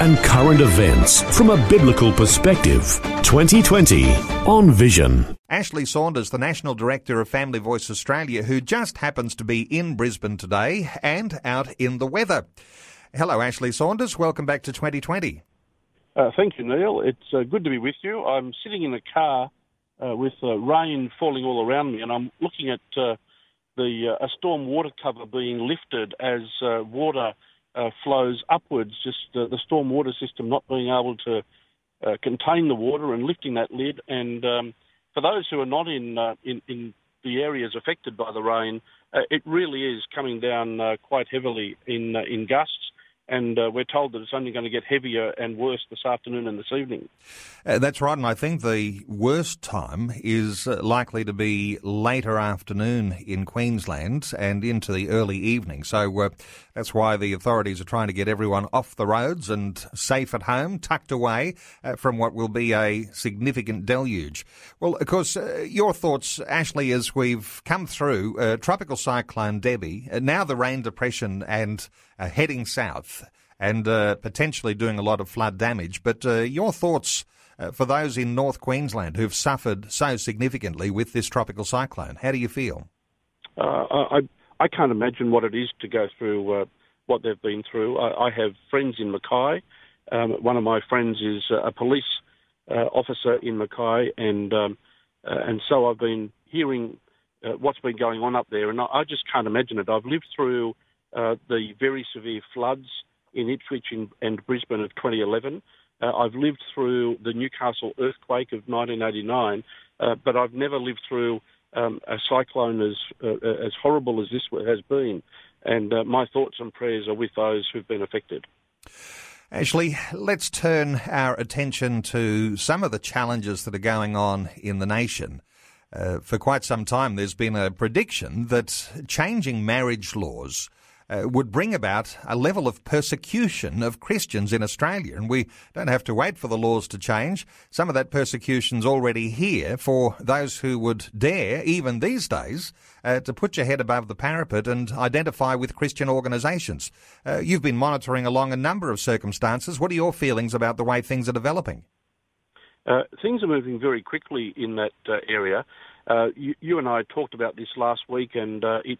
and current events from a biblical perspective. 2020 on Vision. Ashley Saunders, the National Director of Family Voice Australia, who just happens to be in Brisbane today and out in the weather. Hello, Ashley Saunders. Welcome back to 2020. Uh, thank you, Neil. It's uh, good to be with you. I'm sitting in a car uh, with uh, rain falling all around me, and I'm looking at uh, the uh, a storm water cover being lifted as water Uh, flows upwards. Just the storm water system not being able to uh, contain the water and lifting that lid. And um, for those who are not in uh, in, in the areas affected by the rain, uh, it really is coming down quite heavily in in gusts and uh, we're told that it's only going to get heavier and worse this afternoon and this evening. Uh, that's right, and I think the worst time is uh, likely to be later afternoon in Queensland and into the early evening. So uh, that's why the authorities are trying to get everyone off the roads and safe at home, tucked away uh, from what will be a significant deluge. Well, of course, your thoughts, Ashley, as we've come through Tropical Cyclone Debbie, now the rain depression and heading south and uh, potentially doing a lot of flood damage. But uh, your thoughts uh, for those in North Queensland who've suffered so significantly with this tropical cyclone? How do you feel? Uh, I I can't imagine what it is to go through uh, what they've been through. I, I have friends in Mackay. Um, one of my friends is a police uh, officer in Mackay, and um, and so I've been hearing what's been going on up there, and I, I just can't imagine it. I've lived through the very severe floods in Ipswich and Brisbane of 2011. Uh, I've lived through the Newcastle earthquake of 1989, uh, but I've never lived through um, a cyclone as uh, as horrible as this has been. And uh, my thoughts and prayers are with those who've been affected. Ashley, let's turn our attention to some of the challenges that are going on in the nation. Uh, for quite some time, there's been a prediction that changing marriage laws uh, would bring about a level of persecution of Christians in Australia. And we don't have to wait for the laws to change. Some of that persecution's already here for those who would dare, even these days, uh, to put your head above the parapet and identify with Christian organisations. Uh, you've been monitoring along a number of circumstances. What are your feelings about the way things are developing? Uh, things are moving very quickly in that uh, area. Uh, you, you, and I talked about this last week, and it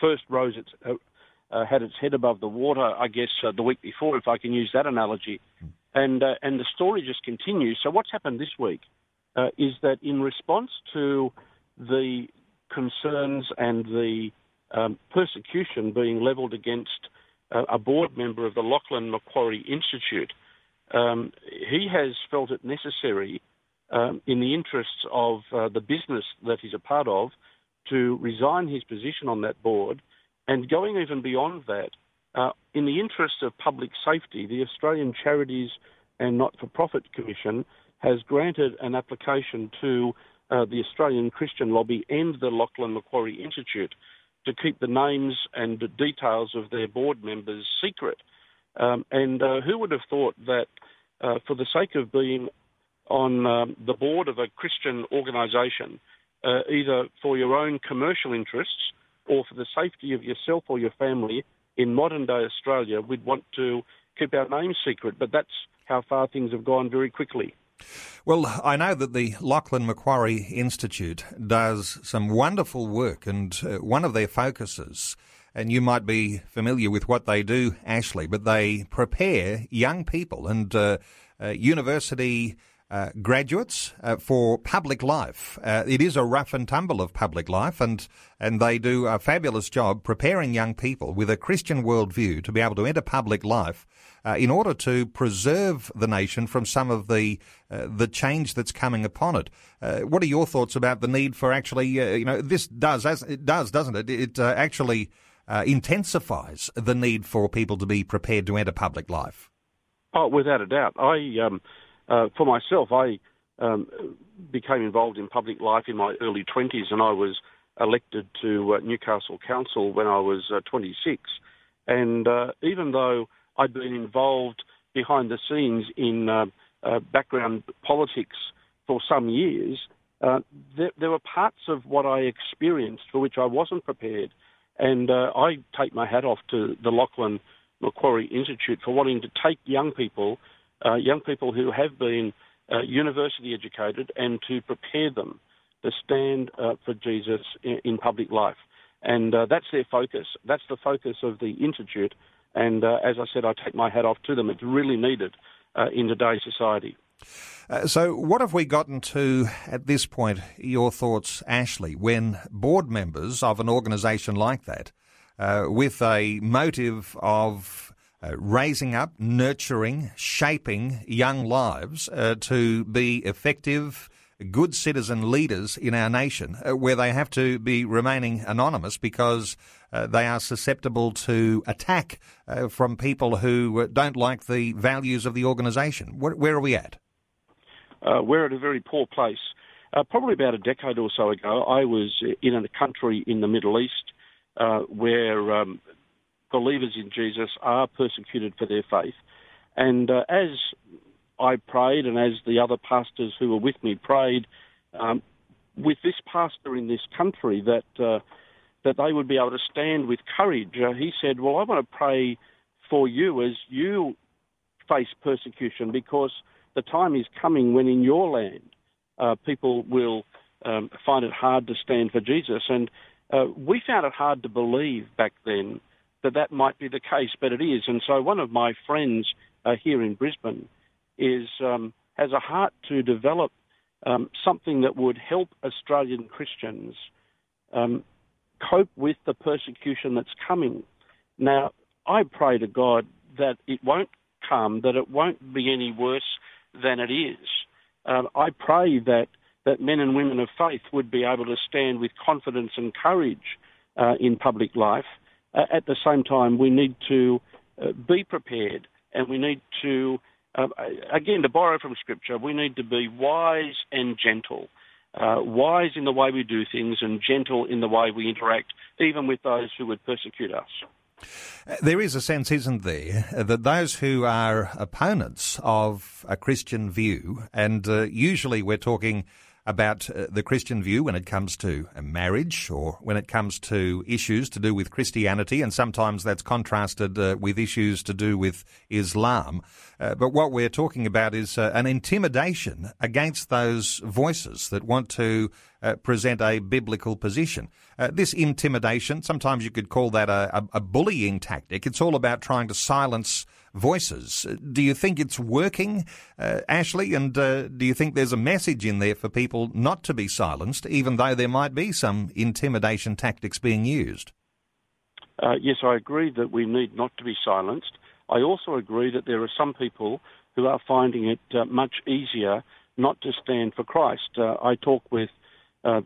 first rose its, uh, had its head above the water, I guess, uh, the week before, if I can use that analogy. And, uh, and the story just continues. So, what's happened this week uh, is that in response to the concerns and the um, persecution being levelled against uh, a board member of the Lachlan Macquarie Institute, um, he has felt it necessary, um, in the interests of uh, the business that he's a part of, to resign his position on that board and going even beyond that, uh, in the interest of public safety, the Australian Charities and Not for Profit Commission has granted an application to uh, the Australian Christian Lobby and the Lachlan Macquarie Institute to keep the names and details of their board members secret. Um, and uh, who would have thought that uh, for the sake of being on um, the board of a Christian organisation, uh, either for your own commercial interests or for the safety of yourself or your family in modern day Australia, we'd want to keep our names secret. But that's how far things have gone very quickly. Well, I know that the Lachlan Macquarie Institute does some wonderful work, and uh, one of their focuses, and you might be familiar with what they do, Ashley, but they prepare young people and uh, uh, university uh, graduates uh, for public life. Uh, it is a rough and tumble of public life, and and they do a fabulous job preparing young people with a Christian worldview to be able to enter public life. Uh, in order to preserve the nation from some of the uh, the change that's coming upon it, what are your thoughts about the need for actually, you know, this does as it does, doesn't it? It actually intensifies the need for people to be prepared to enter public life. Oh, without a doubt. I um, uh, for myself, I um, became involved in public life in my early 20s, and I was elected to uh, Newcastle Council when I was uh, 26. And uh, even though I'd been involved behind the scenes in uh, uh, background politics for some years, there, there, were parts of what I experienced for which I wasn't prepared. And I take my hat off to the Lachlan Macquarie Institute for wanting to take young people, young people who have been university educated, and to prepare them to stand uh, for Jesus in, in, public life. And uh, that's their focus. That's the focus of the Institute. And uh, as I said, I take my hat off to them. It's really needed uh, in today's society. Uh, so, what have we gotten to at this point? Your thoughts, Ashley, when board members of an organisation like that, uh, with a motive of uh, raising up, nurturing, shaping young lives uh, to be effective good citizen leaders in our nation uh, where they have to be remaining anonymous because uh, they are susceptible to attack uh, from people who don't like the values of the organisation. Where, where, are we at? We're at a very poor place. Probably about a decade or so ago, I was in a country in the Middle East where um, believers in Jesus are persecuted for their faith. And as I prayed, and as the other pastors who were with me prayed, um, with this pastor in this country, that uh, that they would be able to stand with courage. Uh, he said, "Well, I want to pray for you as you face persecution, because the time is coming when in your land uh, people will um, find it hard to stand for Jesus." And uh, we found it hard to believe back then that that might be the case, but it is. And so, one of my friends uh, here in Brisbane is um, has a heart to develop um, something that would help Australian Christians um, cope with the persecution that's coming. Now, I pray to God that it won't come, that it won't be any worse than it is. Uh, I pray that that men and women of faith would be able to stand with confidence and courage uh, in public life. Uh, at the same time, we need to uh, be prepared and we need to uh, again, to borrow from Scripture, we need to be wise and gentle. Uh, wise in the way we do things and gentle in the way we interact, even with those who would persecute us. There is a sense, isn't there, that those who are opponents of a Christian view, and uh, usually we're talking about uh, the Christian view when it comes to marriage or when it comes to issues to do with Christianity, and sometimes that's contrasted uh, with issues to do with Islam. Uh, but what we're talking about is uh, an intimidation against those voices that want to uh, present a biblical position. Uh, this intimidation, sometimes you could call that a, a, a bullying tactic. It's all about trying to silence voices. Do you think it's working, uh, Ashley? And uh, do you think there's a message in there for people not to be silenced, even though there might be some intimidation tactics being used? Uh, yes, I agree that we need not to be silenced. I also agree that there are some people who are finding it uh, much easier not to stand for Christ. Uh, I talk with uh,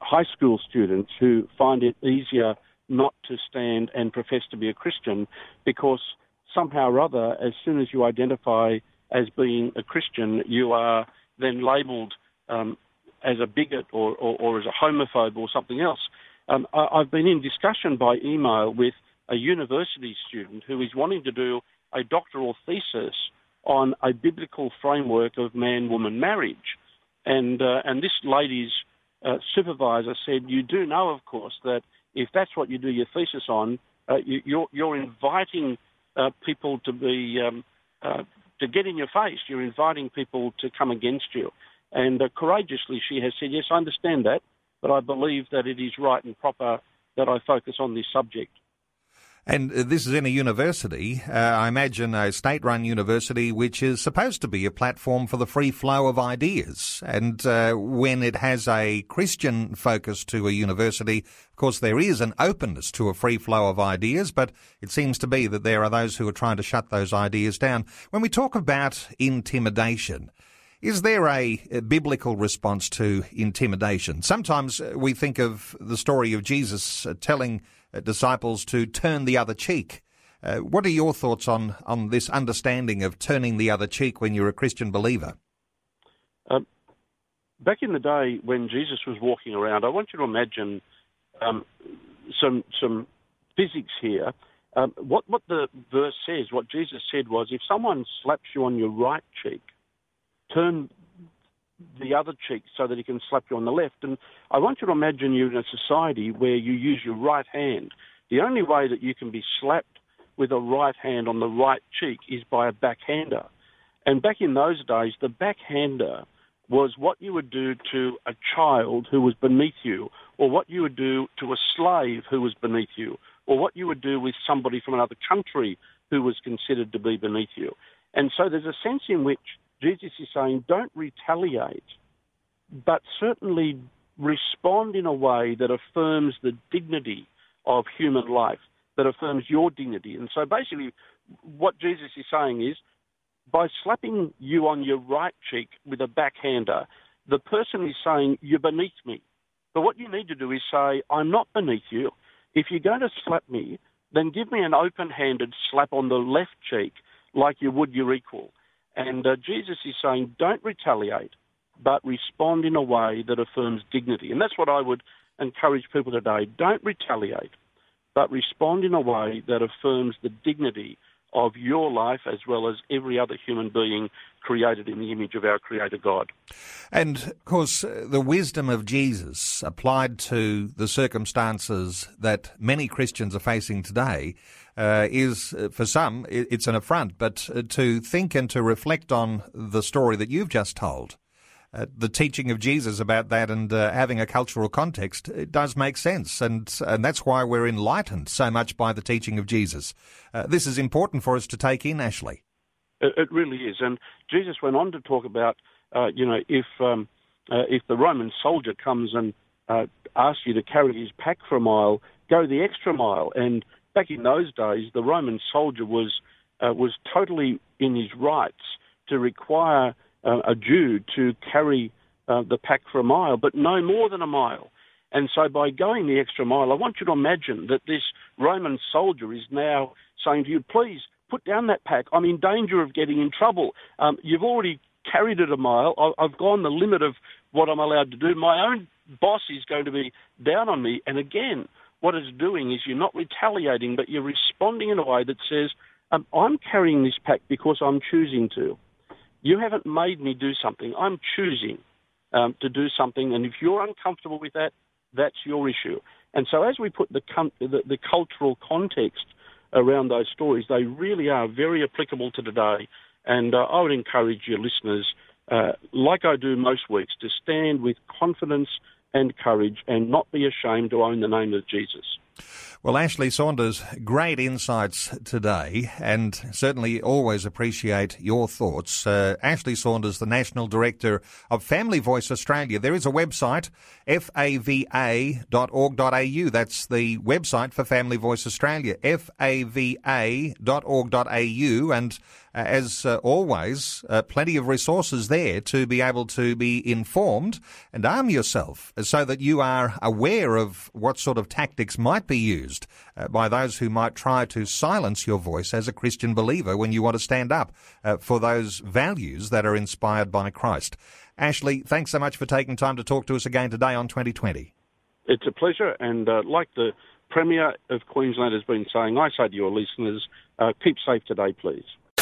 high school students who find it easier not to stand and profess to be a Christian because somehow or other, as soon as you identify as being a Christian, you are then labelled um, as a bigot or, or, or, as a homophobe or something else. Um, I, have been in discussion by email with a university student who is wanting to do a doctoral thesis on a biblical framework of man-woman marriage, and uh, and this lady's uh, supervisor said, "You do know, of course, that if that's what you do your thesis on, uh, you, you're, you're inviting uh, people to be um, uh, to get in your face. You're inviting people to come against you. And uh, courageously, she has said, "Yes, I understand that, but I believe that it is right and proper that I focus on this subject." And this is in a university, uh, I imagine a state run university, which is supposed to be a platform for the free flow of ideas. And uh, when it has a Christian focus to a university, of course, there is an openness to a free flow of ideas, but it seems to be that there are those who are trying to shut those ideas down. When we talk about intimidation, is there a, a, biblical response to intimidation? Sometimes we think of the story of Jesus uh, telling uh, disciples to turn the other cheek. Uh, what are your thoughts on, on this understanding of turning the other cheek when you're a Christian believer? Um, back in the day when Jesus was walking around, I want you to imagine um, some some physics here. Um, what what the verse says, what Jesus said was, if someone slaps you on your right cheek, turn the other cheek so that he can slap you on the left. And I want you to imagine you're in a society where you use your right hand. The only way that you can be slapped with a right hand on the right cheek is by a backhander. And back in those days, the backhander was what you would do to a child who was beneath you, or what you would do to a slave who was beneath you, or what you would do with somebody from another country who was considered to be beneath you. And so there's a sense in which Jesus is saying, don't retaliate, but certainly respond in a way that affirms the dignity of human life, that affirms your dignity. And so basically, what Jesus is saying is, by slapping you on your right cheek with a backhander, the person is saying, You're beneath me. But what you need to do is say, I'm not beneath you. If you're going to slap me, then give me an open handed slap on the left cheek like you would your equal. And uh, Jesus is saying, don't retaliate, but respond in a way that affirms dignity. And that's what I would encourage people today. Don't retaliate, but respond in a way that affirms the dignity of your life as well as every other human being created in the image of our Creator God. And of course, the wisdom of Jesus applied to the circumstances that many Christians are facing today uh, is, uh, for some, it's an affront, but uh, to think and to reflect on the story that you've just told. Uh, the teaching of Jesus about that and uh, having a cultural context, it does make sense. And, and that's why we're enlightened so much by the teaching of Jesus. Uh, this is important for us to take in, Ashley. It, really is. And Jesus went on to talk about, you know, if, um, if the Roman soldier comes and asks you to carry his pack for a mile, go the extra mile. And back in those days, the Roman soldier was uh, was totally in his rights to require uh, a Jew to carry uh, the pack for a mile, but no more than a mile. And so, by going the extra mile, I want you to imagine that this Roman soldier is now saying to you, "Please put down that pack. I'm in danger of getting in trouble. Um, you've already carried it a mile. I've gone the limit of what I'm allowed to do. My own boss is going to be down on me." And again, what it's doing is you're not retaliating, but you're responding in a way that says, um, I'm carrying this pack because I'm choosing to. You haven't made me do something. I'm choosing um, to do something, and if you're uncomfortable with that, that's your issue. And so, as we put the, com- the, the cultural context around those stories, they really are very applicable to today. And uh, I would encourage your listeners, uh, like I do most weeks, to stand with confidence and courage and not be ashamed to own the name of Jesus. Well, Ashley Saunders, great insights today, and certainly always appreciate your thoughts. Uh, Ashley Saunders, the National Director of Family Voice Australia. There is a website, fava.org.au. That's the website for Family Voice Australia, fava.org.au, and uh, as uh, always, uh, plenty of resources there to be able to be informed and arm yourself so that you are aware of what sort of tactics might be used uh, by those who might try to silence your voice as a Christian believer when you want to stand up uh, for those values that are inspired by Christ. Ashley, thanks so much for taking time to talk to us again today on 2020. It's a pleasure, and uh, like the Premier of Queensland has been saying, I say to your listeners, keep safe today, please.